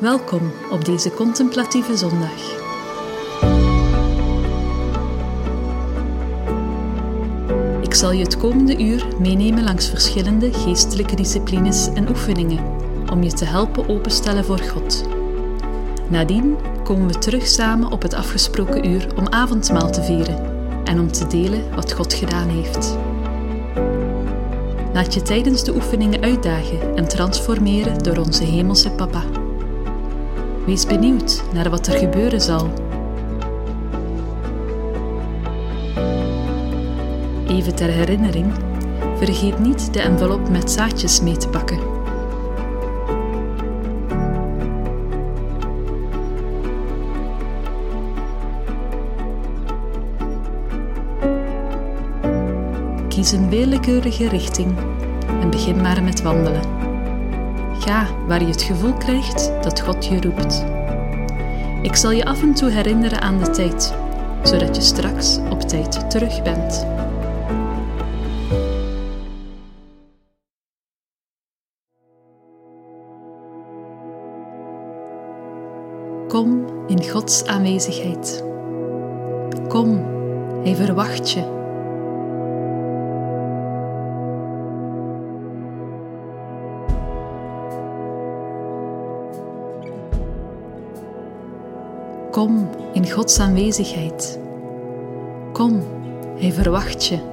Welkom op deze contemplatieve zondag. Ik zal je het komende uur meenemen langs verschillende geestelijke disciplines en oefeningen om je te helpen openstellen voor God. Nadien komen we terug samen op het afgesproken uur om avondmaal te vieren en om te delen wat God gedaan heeft. Laat je tijdens de oefeningen uitdagen en transformeren door onze Hemelse Papa. Wees benieuwd naar wat er gebeuren zal. Even ter herinnering, vergeet niet de envelop met zaadjes mee te pakken. Kies een willekeurige richting en begin maar met wandelen. Ga waar je het gevoel krijgt dat God je roept. Ik zal je af en toe herinneren aan de tijd, zodat je straks op tijd terug bent. Kom in Gods aanwezigheid. Kom, Hij verwacht je. Kom in Gods aanwezigheid. Kom, Hij verwacht je.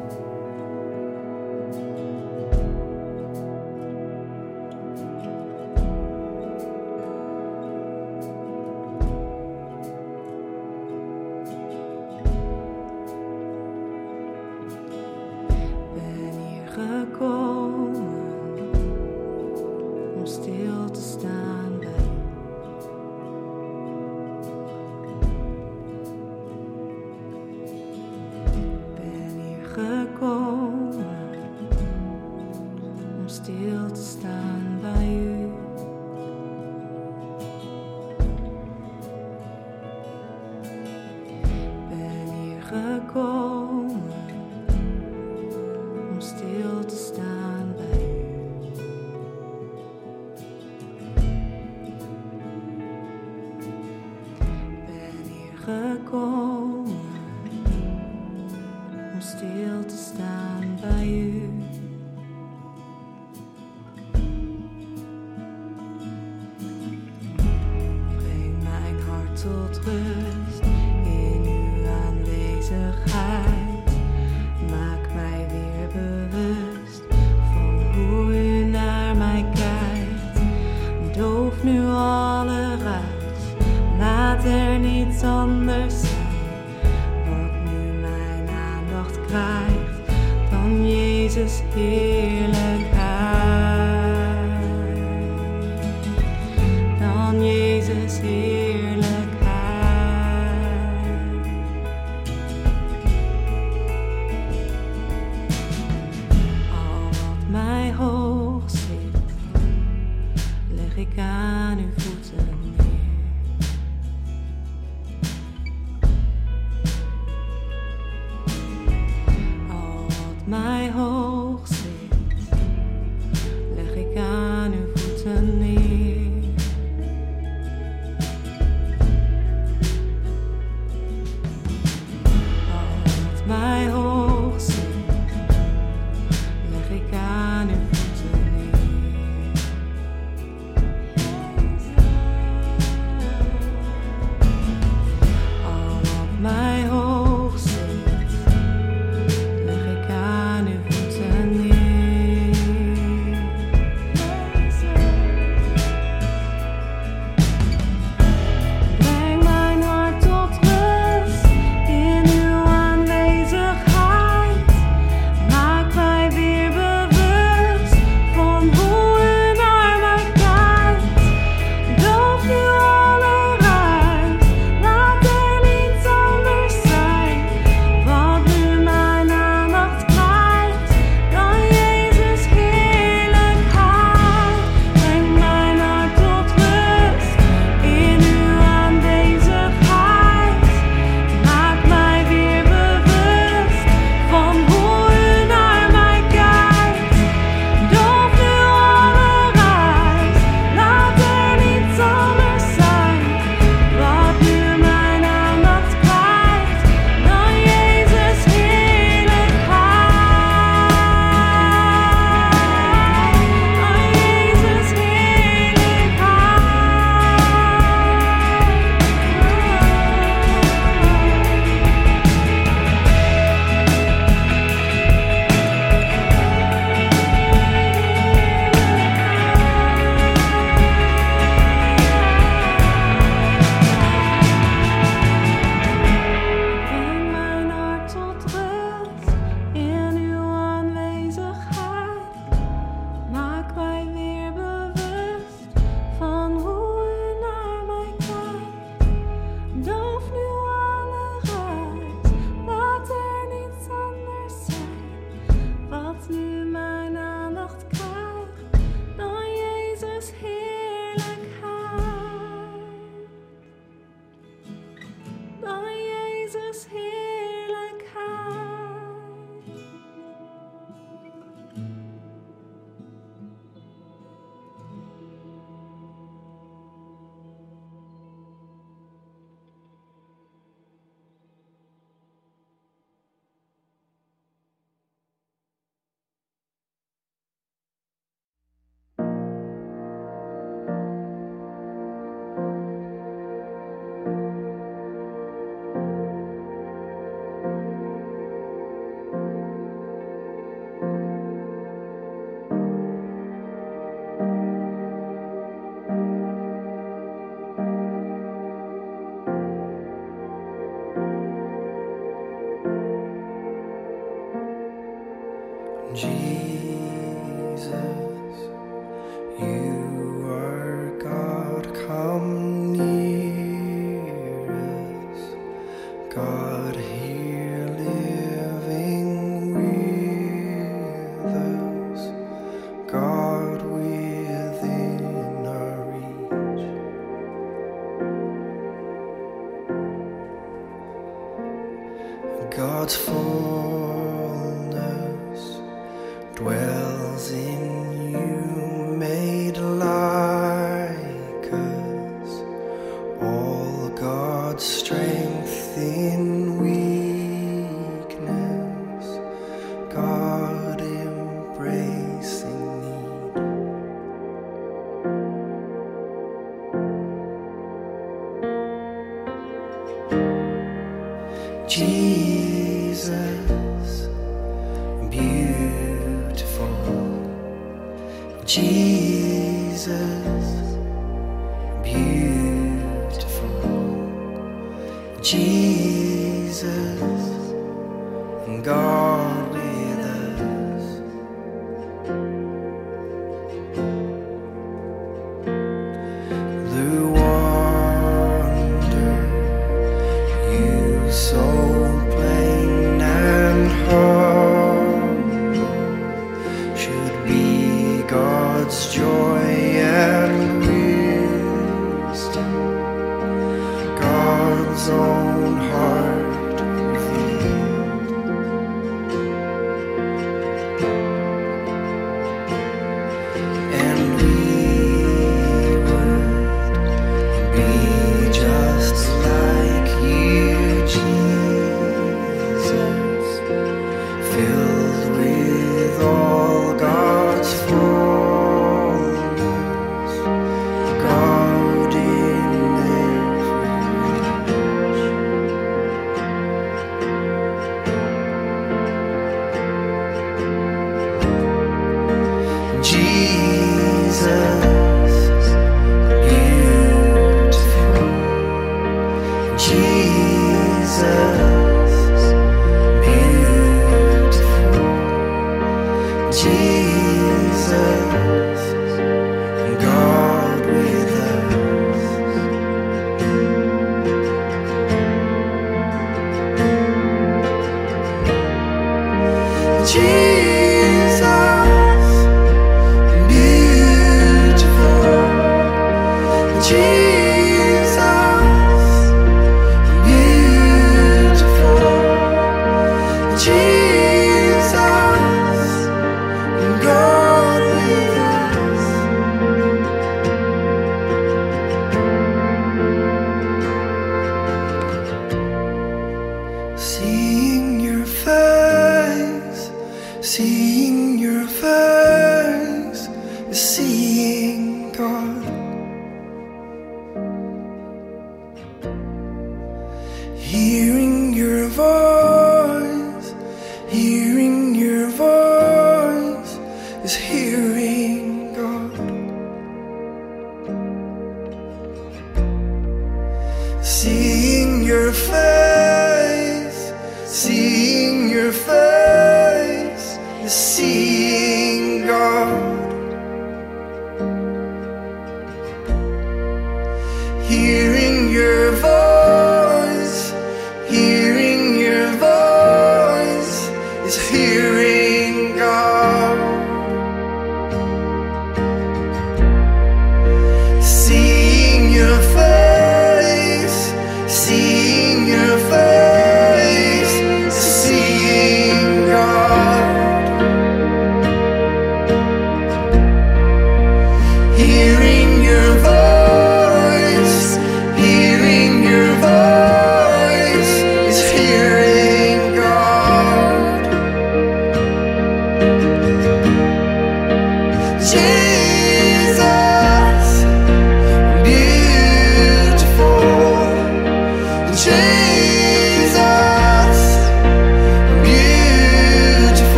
Jesus,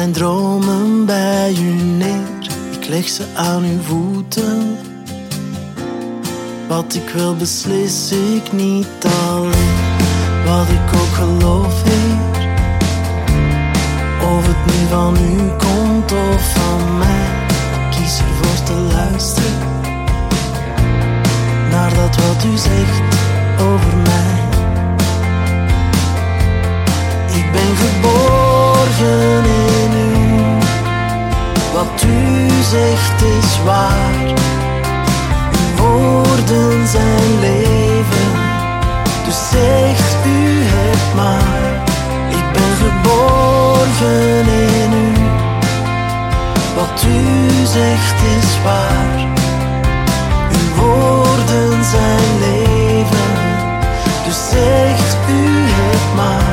mijn dromen bij u neer. Ik leg ze aan uw voeten. Wat ik wil beslis ik niet alleen. Wat ik ook geloof, Heer. Of het nu van u komt of van mij. Ik kies ervoor te luisteren. Naar dat wat u zegt over mij. Ik ben geborgen in. Wat u zegt is waar. Uw woorden zijn leven. Dus zegt u het maar. Ik ben geborgen in u. Wat u zegt is waar. Uw woorden zijn leven. Dus zegt u het maar.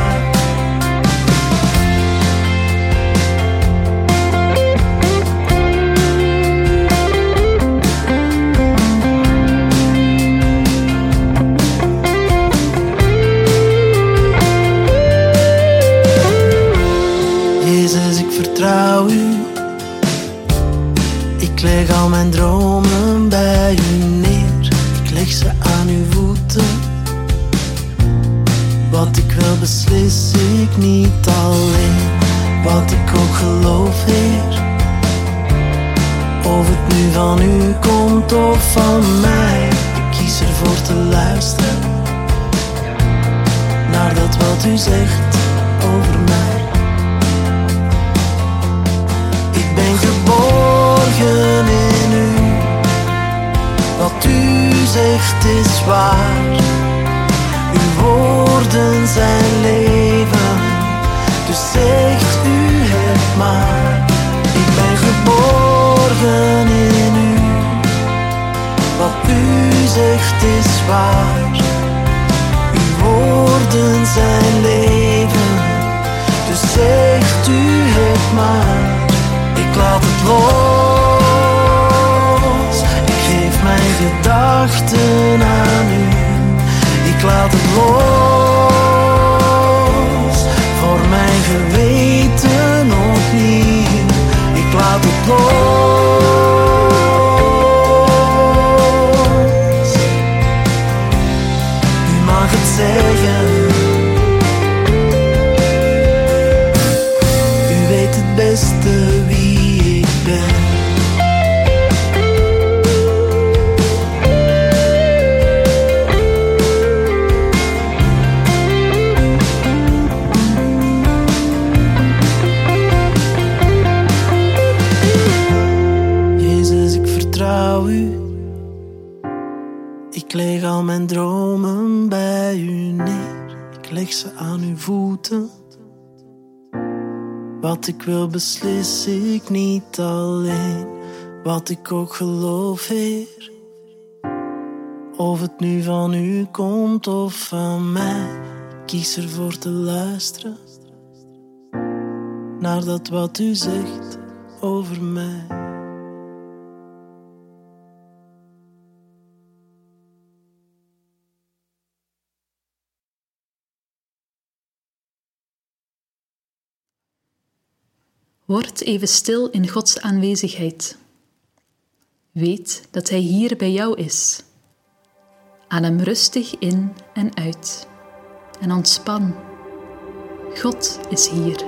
Ik leg al mijn dromen bij u neer. Ik leg ze aan uw voeten. Wat ik wil beslis ik niet alleen. Wat ik ook geloof, Heer. Of het nu van u komt of van mij. Ik kies ervoor te luisteren. Naar dat wat u zegt over mij. Ben geborgen in u. Wat u zegt is waar. Uw woorden zijn leven. Dus zegt u het maar. Ik ben geborgen in u. Wat u zegt is waar. Uw woorden zijn leven. Dus zegt u het maar. Ik laat het los. Ik geef mijn gedachten aan u. Ik laat het los. Voor mijn geweten opnieuw. Ik laat het los. U mag het zeggen. Wat ik wil beslis ik niet alleen. Wat ik ook geloof, Heer. Of het nu van u komt of van mij. Kies ervoor te luisteren. Naar dat wat u zegt over mij. Word even stil in Gods aanwezigheid. Weet dat Hij hier bij jou is. Adem rustig in en uit. En ontspan. God is hier.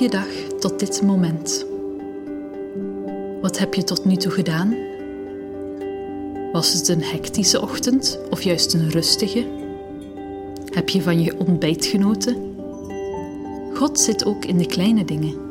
Je dag tot dit moment. Wat heb je tot nu toe gedaan? Was het een hectische ochtend of juist een rustige? Heb je van je ontbijt genoten? God zit ook in de kleine dingen.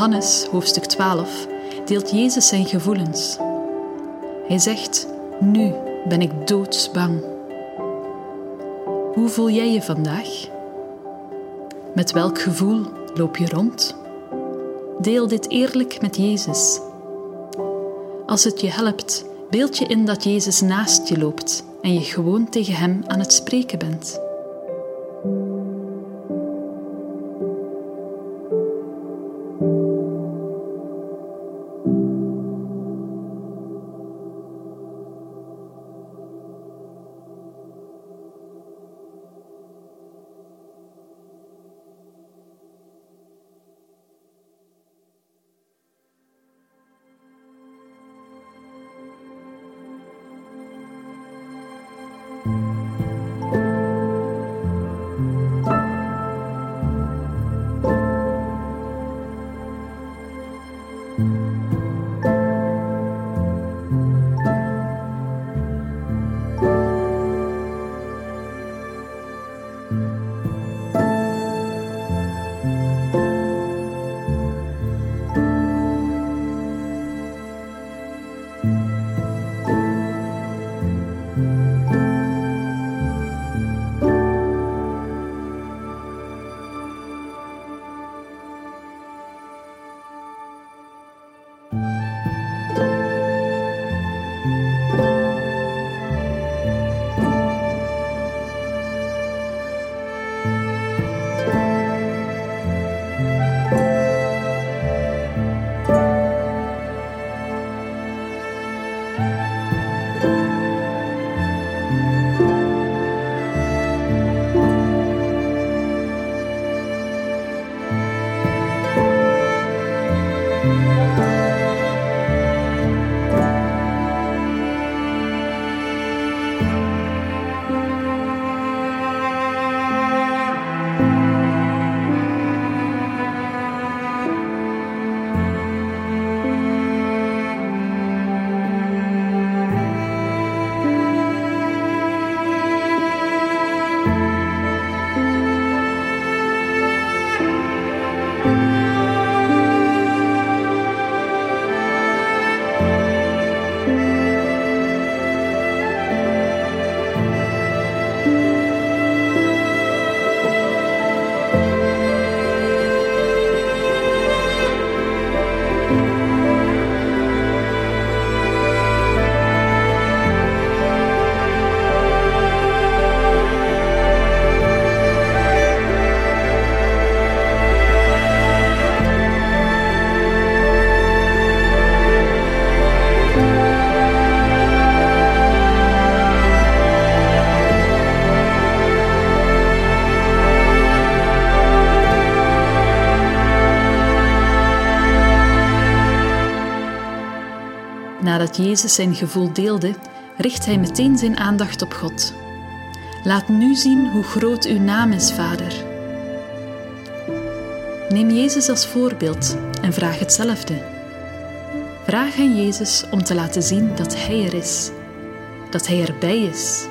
Johannes hoofdstuk 12 deelt Jezus zijn gevoelens. Hij zegt: Nu ben ik doodsbang. Hoe voel jij je vandaag? Met welk gevoel loop je rond? Deel dit eerlijk met Jezus. Als het je helpt, beeld je in dat Jezus naast je loopt en je gewoon tegen Hem aan het spreken bent. Jezus zijn gevoel deelde, richt hij meteen zijn aandacht op God. Laat nu zien hoe groot uw naam is, Vader. Neem Jezus als voorbeeld en vraag hetzelfde. Vraag aan Jezus om te laten zien dat Hij er is, dat Hij erbij is.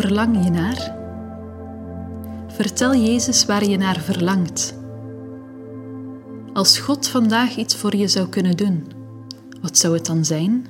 Verlang je naar? Vertel Jezus waar je naar verlangt. Als God vandaag iets voor je zou kunnen doen, wat zou het dan zijn?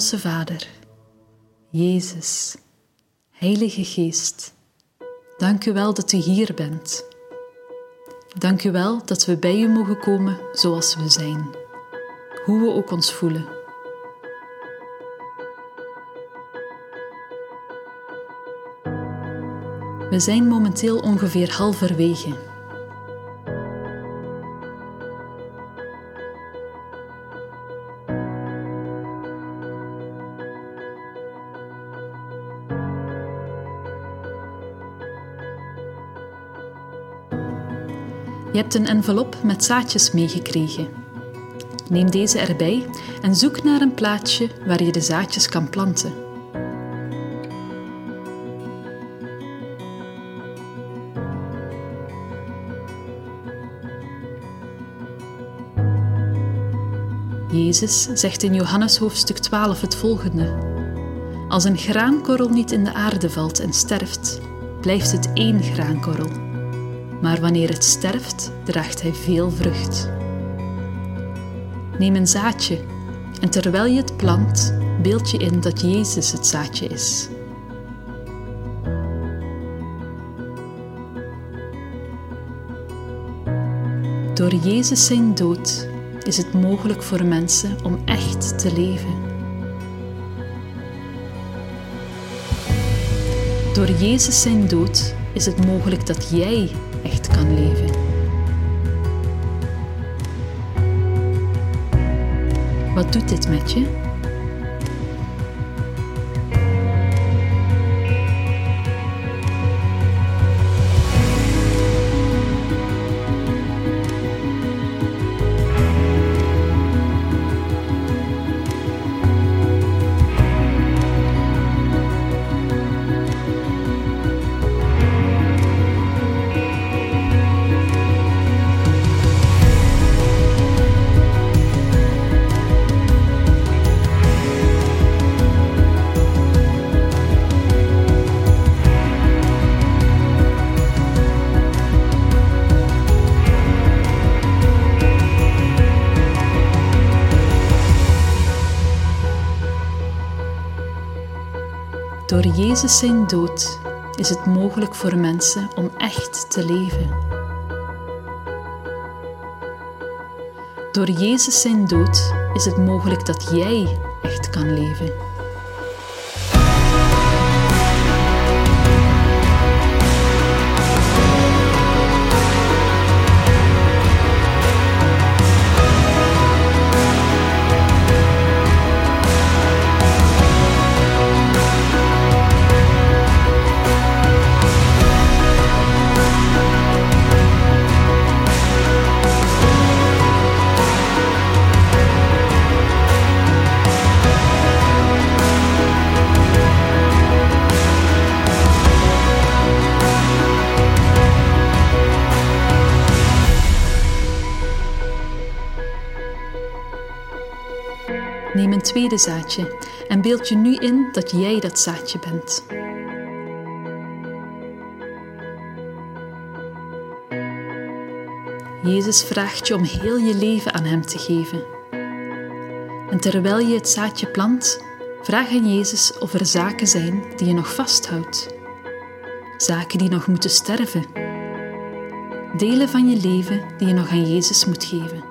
Hemelse Vader, Jezus, Heilige Geest, dank u wel dat u hier bent. Dank u wel dat we bij u mogen komen zoals we zijn, hoe we ook ons voelen. We zijn momenteel ongeveer halverwege. Je hebt een envelop met zaadjes meegekregen. Neem deze erbij en zoek naar een plaatsje waar je de zaadjes kan planten. Jezus zegt in Johannes hoofdstuk 12 het volgende: Als een graankorrel niet in de aarde valt en sterft, blijft het één graankorrel. Maar wanneer het sterft, draagt hij veel vrucht. Neem een zaadje en terwijl je het plant, beeld je in dat Jezus het zaadje is. Door Jezus zijn dood is het mogelijk voor mensen om echt te leven. Door Jezus zijn dood is het mogelijk dat jij leven. Wat doet dit met je? Door Jezus zijn dood is het mogelijk voor mensen om echt te leven. Door Jezus zijn dood is het mogelijk dat jij echt kan leven. Zaadje en beeld je nu in dat jij dat zaadje bent. Jezus vraagt je om heel je leven aan Hem te geven. En terwijl je het zaadje plant, vraag aan Jezus of er zaken zijn die je nog vasthoudt. Zaken die nog moeten sterven. Delen van je leven die je nog aan Jezus moet geven.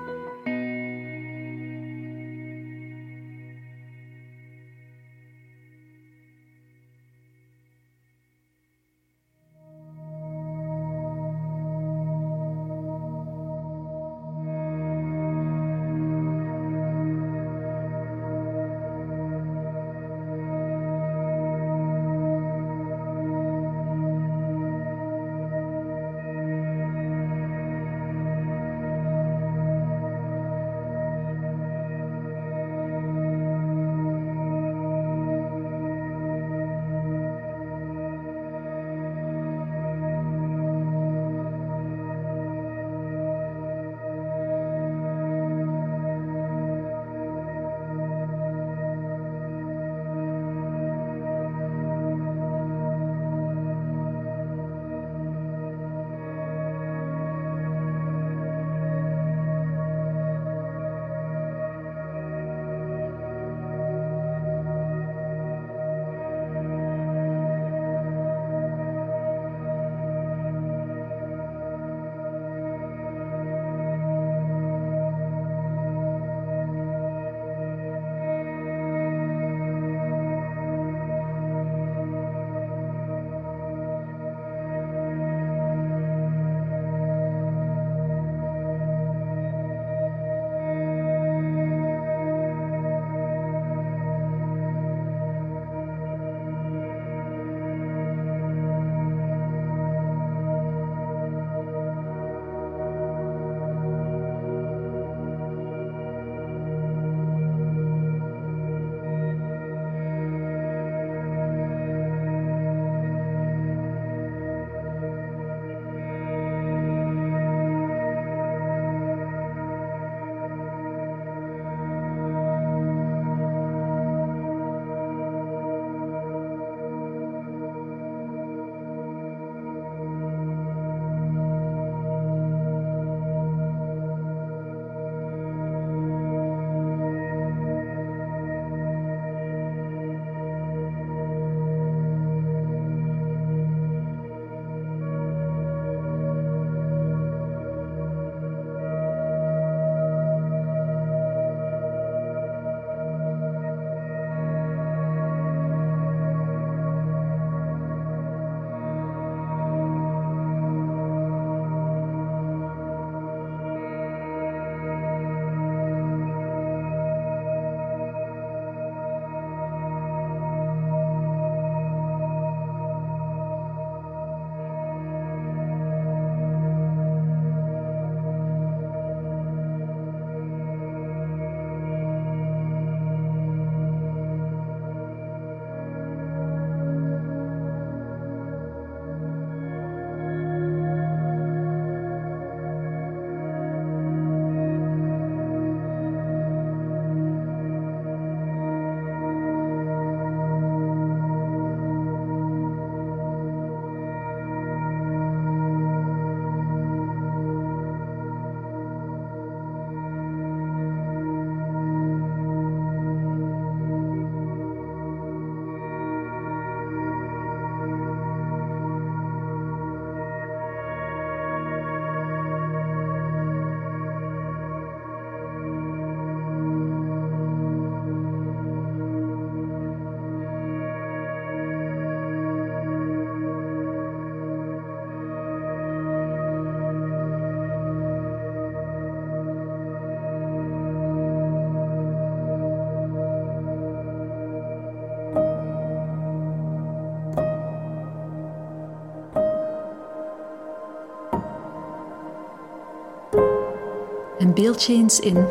Beeld je eens in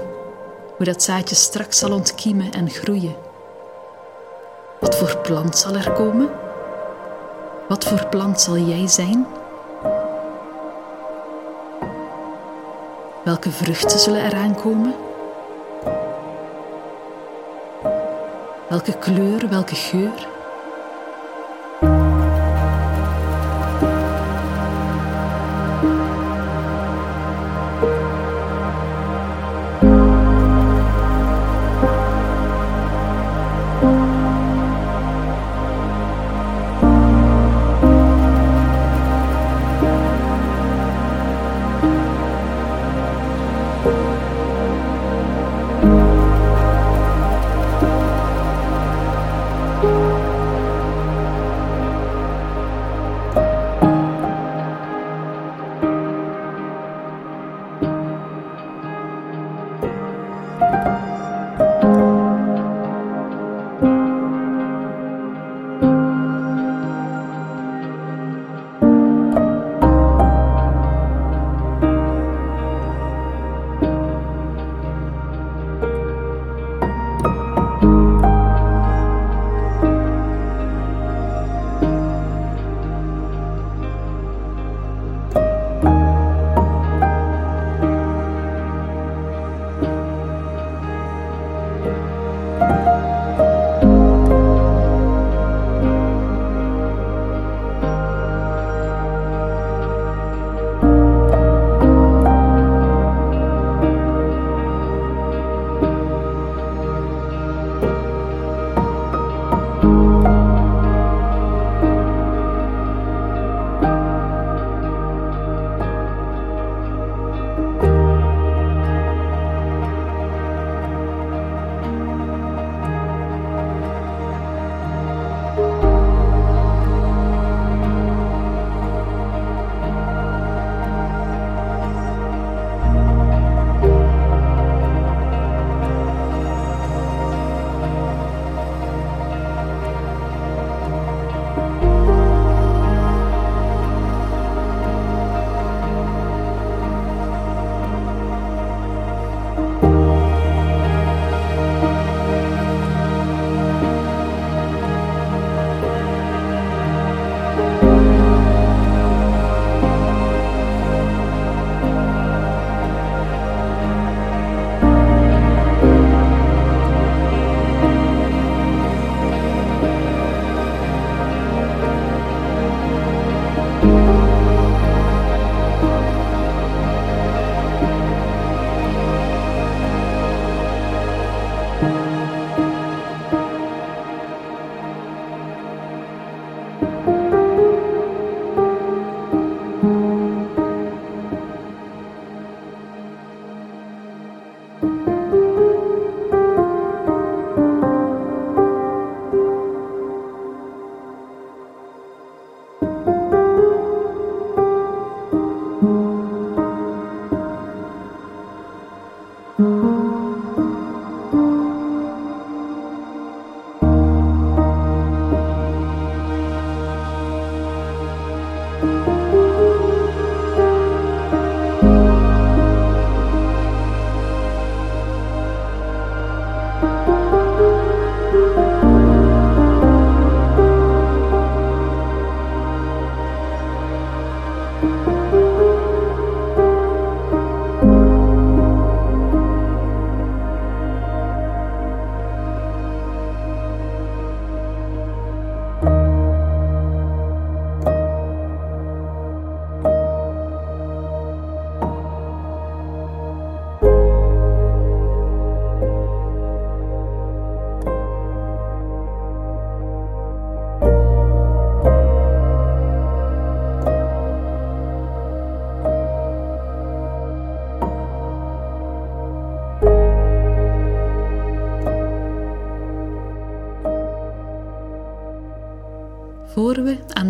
hoe dat zaadje straks zal ontkiemen en groeien. Wat voor plant zal er komen? Wat voor plant zal jij zijn? Welke vruchten zullen eraan komen? Welke kleur, welke geur?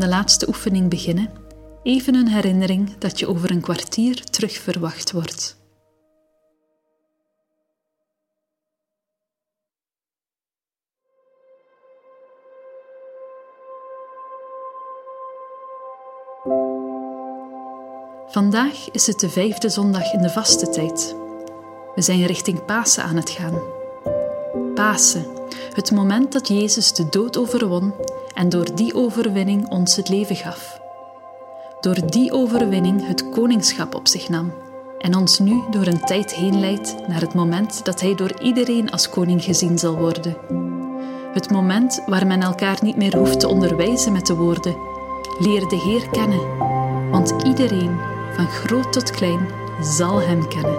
Laatste oefening beginnen, even een herinnering dat je over een kwartier terug verwacht wordt. Vandaag is het de vijfde zondag in de vaste tijd. We zijn richting Pasen aan het gaan. Pasen, het moment dat Jezus de dood overwon en door die overwinning ons het leven gaf. Door die overwinning het koningschap op zich nam en ons nu door een tijd heen leidt naar het moment dat Hij door iedereen als koning gezien zal worden. Het moment waar men elkaar niet meer hoeft te onderwijzen met de woorden: Leer de Heer kennen, want iedereen, van groot tot klein, zal Hem kennen.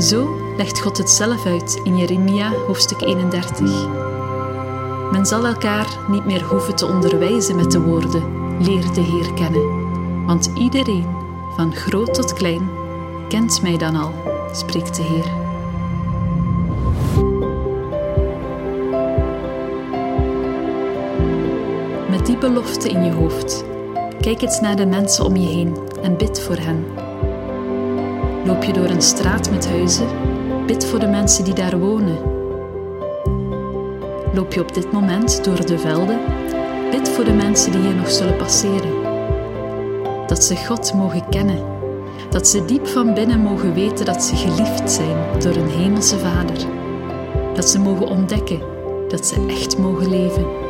Zo legt God het zelf uit in Jeremia hoofdstuk 31. Men zal elkaar niet meer hoeven te onderwijzen met de woorden: Leer de Heer kennen. Want iedereen, van groot tot klein, kent mij dan al, spreekt de Heer. Met die belofte in je hoofd, kijk eens naar de mensen om je heen en bid voor hen. Loop je door een straat met huizen, bid voor de mensen die daar wonen. Loop je op dit moment door de velden, bid voor de mensen die hier nog zullen passeren. Dat ze God mogen kennen, dat ze diep van binnen mogen weten dat ze geliefd zijn door een hemelse Vader. Dat ze mogen ontdekken dat ze echt mogen leven.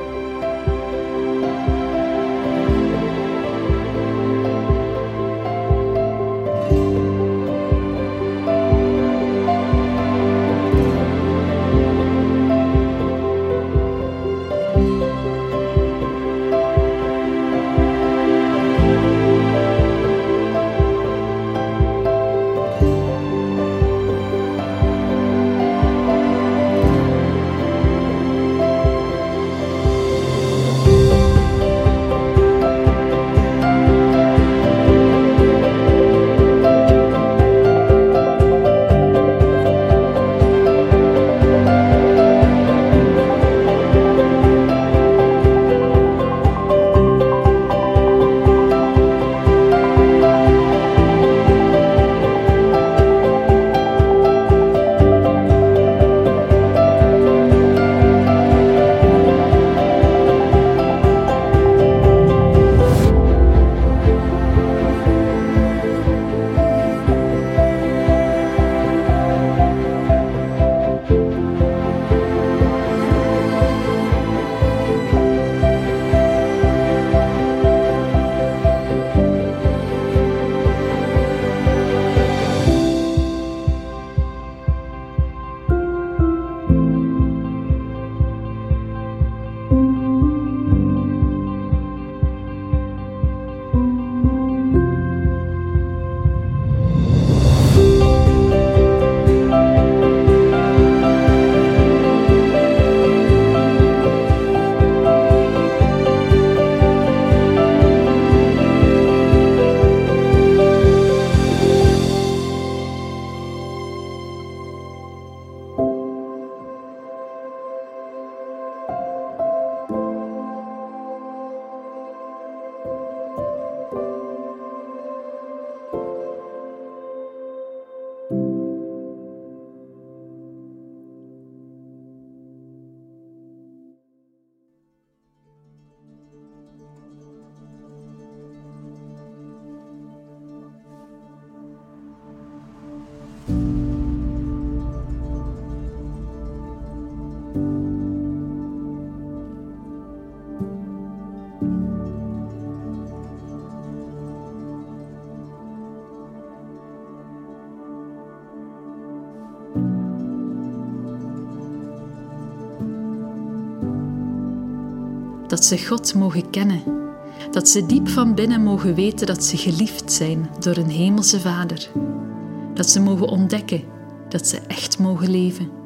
Dat ze God mogen kennen, dat ze diep van binnen mogen weten dat ze geliefd zijn door een hemelse Vader, dat ze mogen ontdekken dat ze echt mogen leven.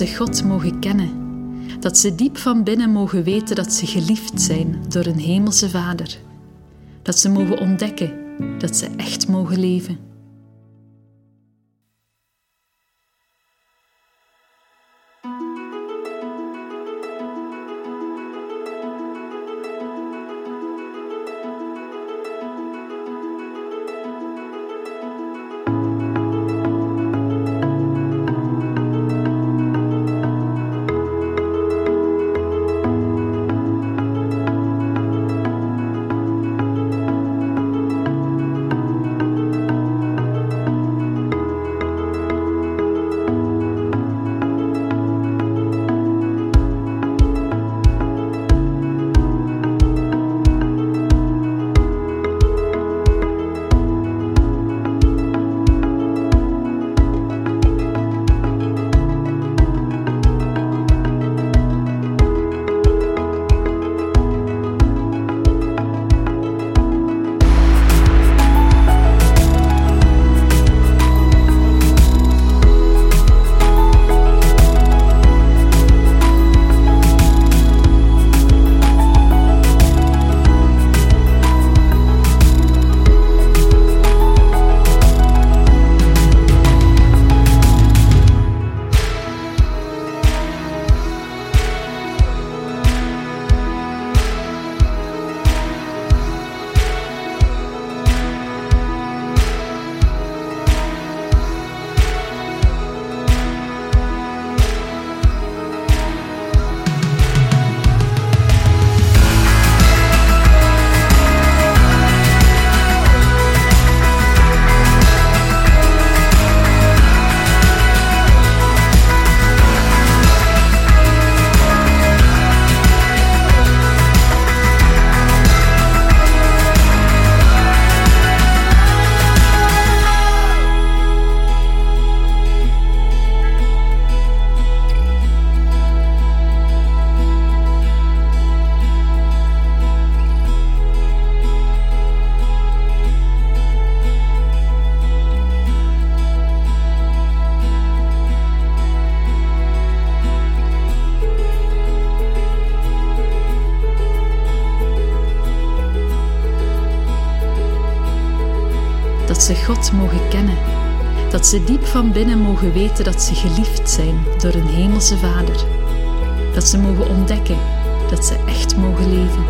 Ze God mogen kennen. Dat ze diep van binnen mogen weten dat ze geliefd zijn door een hemelse Vader. Dat ze mogen ontdekken dat ze echt mogen leven. Ze God mogen kennen. Dat ze diep van binnen mogen weten dat ze geliefd zijn door een hemelse Vader. Dat ze mogen ontdekken dat ze echt mogen leven.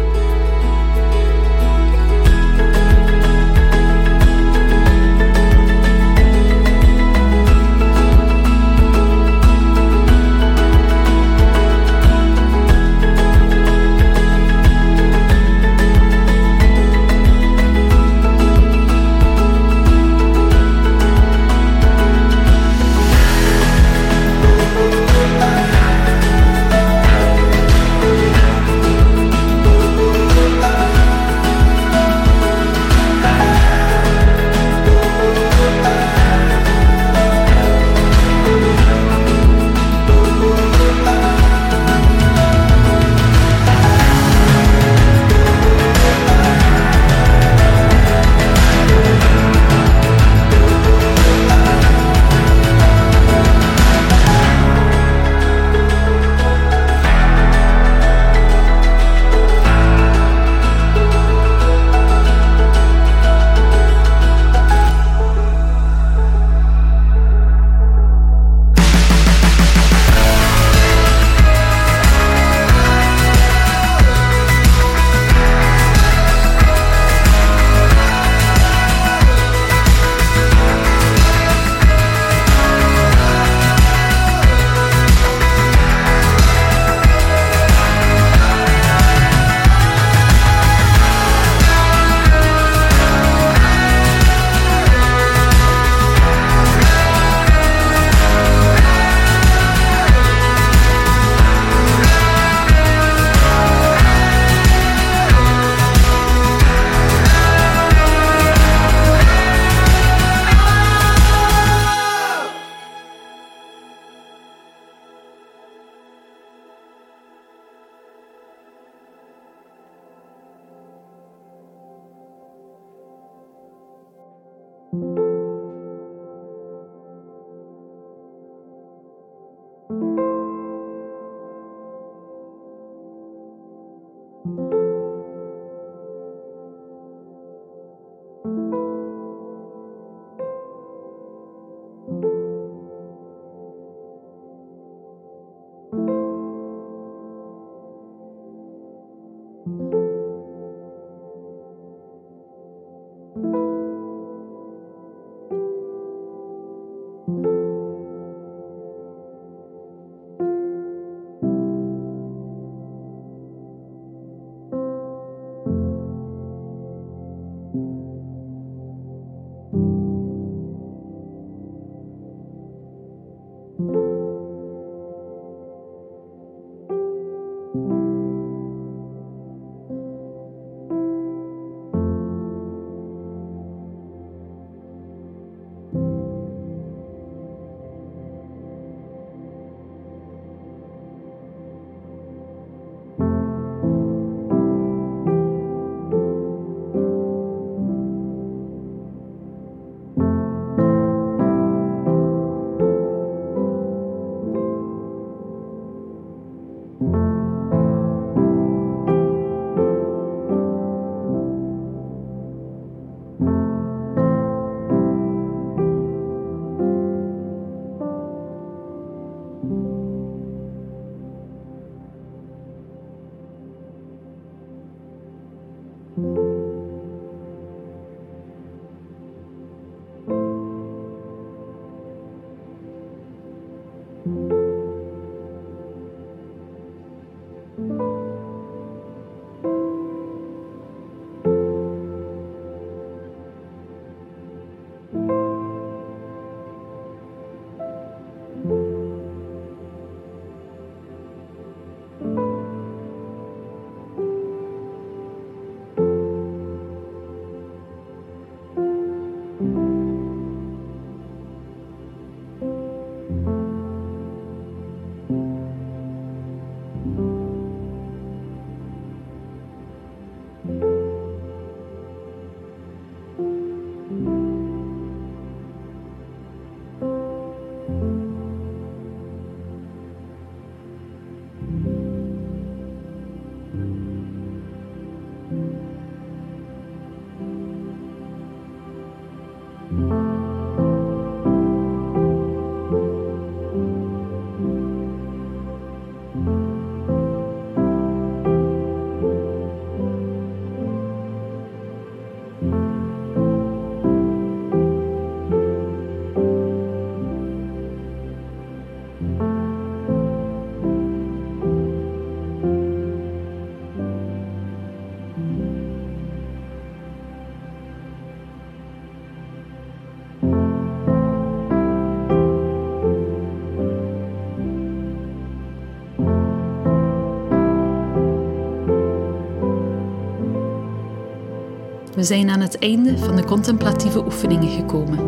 We zijn aan het einde van de contemplatieve oefeningen gekomen.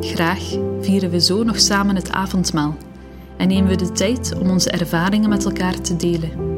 Graag vieren we zo nog samen het avondmaal en nemen we de tijd om onze ervaringen met elkaar te delen.